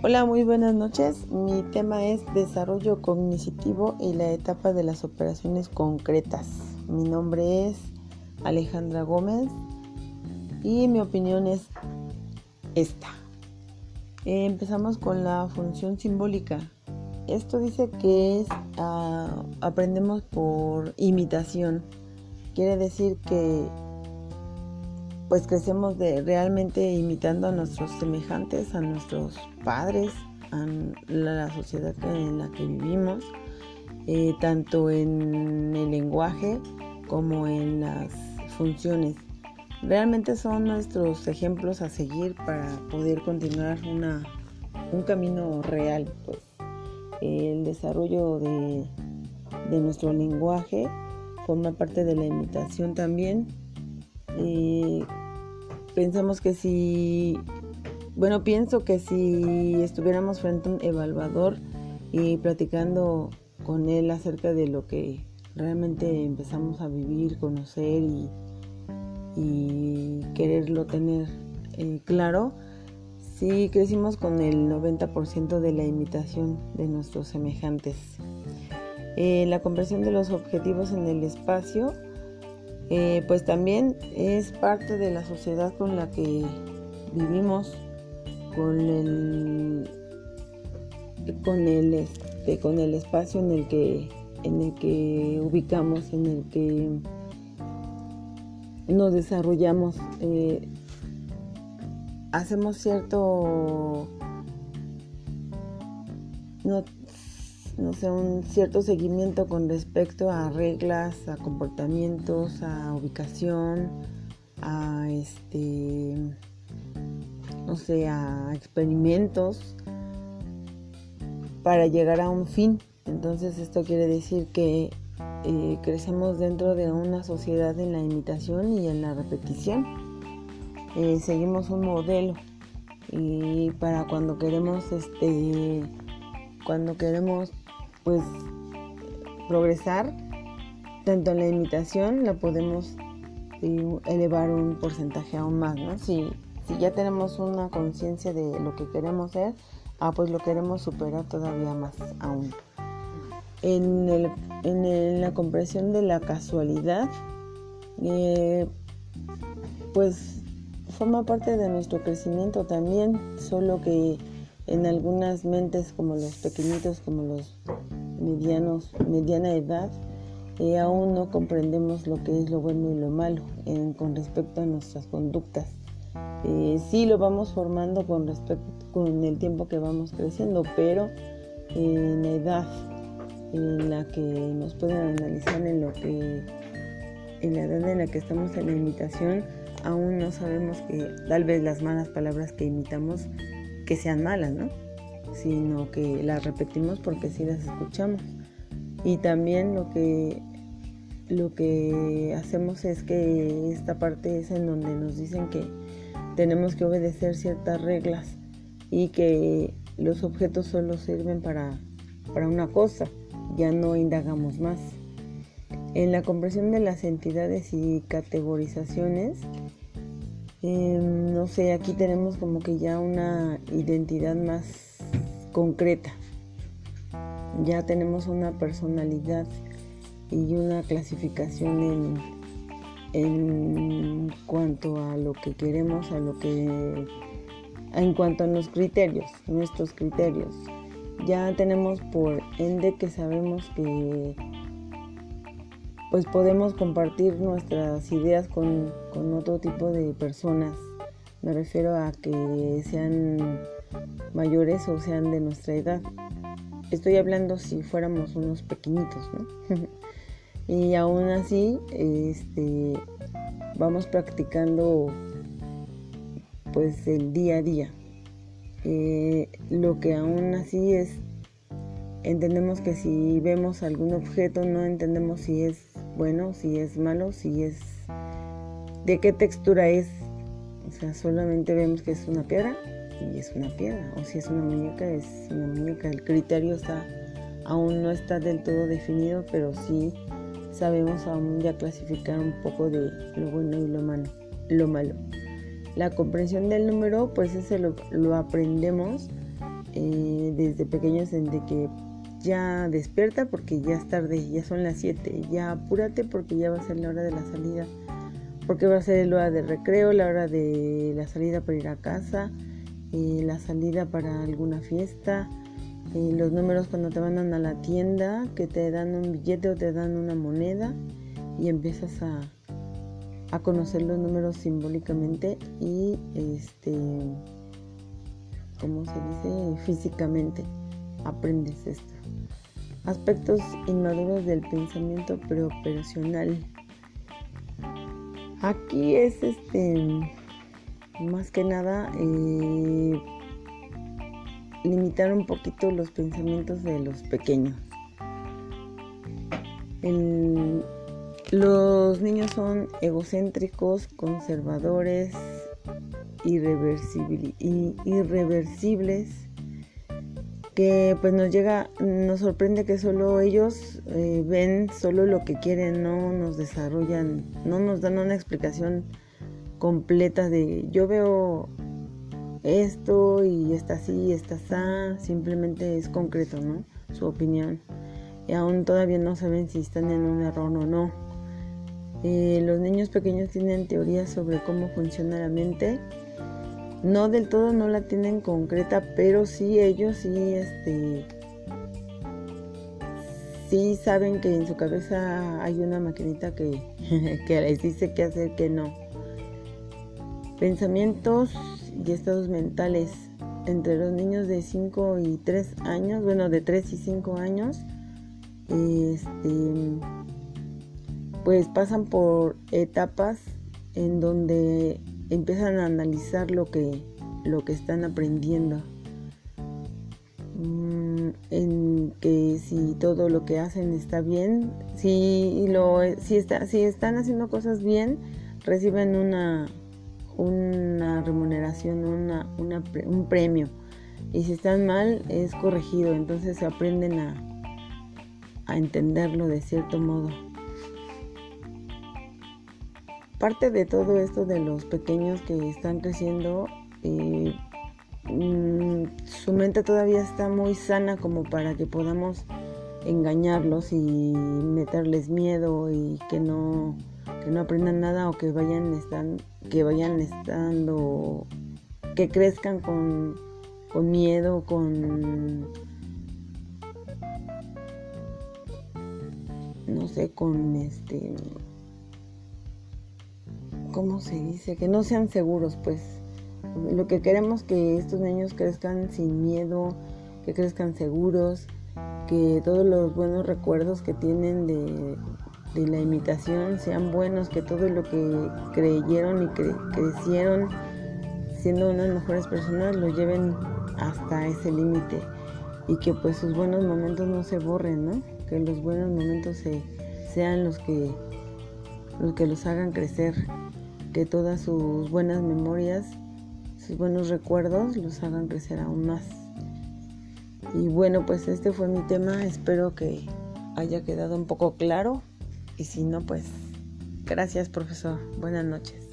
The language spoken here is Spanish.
Hola, muy buenas noches. Mi tema es desarrollo cognitivo y la etapa de las operaciones concretas. Mi nombre es Alejandra Gómez y mi opinión es esta. empezamos con la función simbólica. Esto dice que es ah, aprendemos por imitación. Quiere decir que pues crecemos de realmente imitando a nuestros semejantes, a nuestros padres, a la sociedad en la que vivimos, eh, tanto en el lenguaje como en las funciones. Realmente son nuestros ejemplos a seguir para poder continuar una, un camino real. Pues. El desarrollo de, de nuestro lenguaje forma parte de la imitación también pensamos que si, bueno, pienso que si estuviéramos frente a un evaluador y platicando con él acerca de lo que realmente empezamos a vivir, conocer y, quererlo tener eh, claro, sí crecimos con el 90% de la imitación de nuestros semejantes. Eh, la conversión de los objetivos en el espacio eh, pues también es parte de la sociedad con la que vivimos, con el, con el, este, con el espacio en el que, en el que ubicamos, en el que nos desarrollamos. Eh, hacemos cierto sé, un cierto seguimiento con respecto a reglas, a comportamientos, a ubicación, a este, no sé, a experimentos para llegar a un fin. Entonces esto quiere decir que eh, crecemos dentro de una sociedad en la imitación y en la repetición. Eh, seguimos un modelo y para cuando queremos este cuando queremos pues progresar tanto en la imitación la podemos elevar un porcentaje aún más, ¿no? Si, si ya tenemos una conciencia de lo que queremos ser, ah, pues lo queremos superar todavía más aún. En, el, en la comprensión de la casualidad, eh, pues forma parte de nuestro crecimiento también, solo que en algunas mentes como los pequeñitos, como los medianos, mediana edad, eh, aún no comprendemos lo que es lo bueno y lo malo con respecto a nuestras conductas. Eh, sí lo vamos formando con respecto con el tiempo que vamos creciendo, pero en la edad en la que nos pueden analizar en lo que en la edad en la que estamos en la imitación, aún no sabemos que tal vez las malas palabras que imitamos que sean malas, ¿no? Sino que las repetimos porque sí las escuchamos. Y también lo que lo que hacemos es que esta parte es en donde nos dicen que tenemos que obedecer ciertas reglas y que los objetos solo sirven para, para una cosa, ya no indagamos más. En la comprensión de las entidades y categorizaciones, Em, no sé, aquí tenemos como que ya una identidad más concreta. Ya tenemos una personalidad y una clasificación en, en cuanto a lo que queremos, a lo que en cuanto a los criterios, nuestros criterios. Ya tenemos por ende que sabemos que pues podemos compartir nuestras ideas con, otro tipo de personas. Me refiero a que sean mayores o sean de nuestra edad. Estoy hablando si fuéramos unos pequeñitos, ¿no? y aún así, este, vamos practicando pues el día a día. Eh, lo que aún así es, entendemos que si vemos algún objeto no entendemos si es bueno, si es malo, si es de qué textura es. O sea, solamente vemos que es una piedra y es una piedra. O si es una muñeca, es una muñeca. El criterio está, aún no está del todo definido, pero sí sabemos aún ya clasificar un poco de lo bueno y lo malo. Lo malo. La comprensión del número, pues ese lo, lo aprendemos eh, desde pequeños en de que ya despierta porque ya es tarde, ya son las 7, ya apúrate porque ya va a ser la hora de la salida, porque va a ser la hora de recreo, la hora de la salida para ir a casa, eh, la salida para alguna fiesta, eh, los números cuando te mandan a la tienda, que te dan un billete o te dan una moneda y empiezas a, a conocer los números simbólicamente y este, ¿cómo se dice? Físicamente aprendes esto. Aspectos inmaduros del pensamiento preoperacional. Aquí es este más que nada eh, limitar un poquito los pensamientos de los pequeños. los niños son egocéntricos, conservadores, irreversibles que pues nos llega, nos sorprende que solo ellos eh, ven solo lo que quieren, no nos desarrollan, no nos dan una explicación completa de yo veo esto y está así, está así, simplemente es concreto, ¿no? Su opinión. Y aún todavía no saben si están en un error o no. Eh, los niños pequeños tienen teorías sobre cómo funciona la mente no del todo no la tienen concreta, pero sí ellos sí, este, sí saben que en su cabeza hay una maquinita que, que les dice qué hacer, qué no. Pensamientos y estados mentales entre los niños de 5 y 3 años, bueno, de 3 y 5 años, este, pues pasan por etapas en donde empiezan a analizar lo que, lo que están aprendiendo. Mm, en que si todo lo que hacen está bien, si, lo, si, está, si están haciendo cosas bien, reciben una, una remuneración, una, un premio. Y si están mal, es corregido. Entonces se aprenden a, a entenderlo de cierto modo parte de todo esto de los pequeños que están creciendo, eh, mm, su mente todavía está muy sana como para que podamos engañarlos y meterles miedo y que no, que no aprendan nada o que vayan, están, que vayan estando, que crezcan con, con miedo, con no sé, con este ¿cómo se dice? Que no sean seguros, pues. Lo que queremos que estos niños crezcan sin miedo, que crezcan seguros, que todos los buenos recuerdos que tienen de, la imitación sean buenos, que todo lo que creyeron y crecieron siendo unas mejores personas lo lleven hasta ese límite y que pues sus buenos momentos no se borren, ¿no? Que los buenos momentos sean los que los que los hagan crecer que todas sus buenas memorias, sus buenos recuerdos los hagan crecer aún más. Y bueno, pues este fue mi tema, espero que haya quedado un poco claro y si no, pues gracias profesor, buenas noches.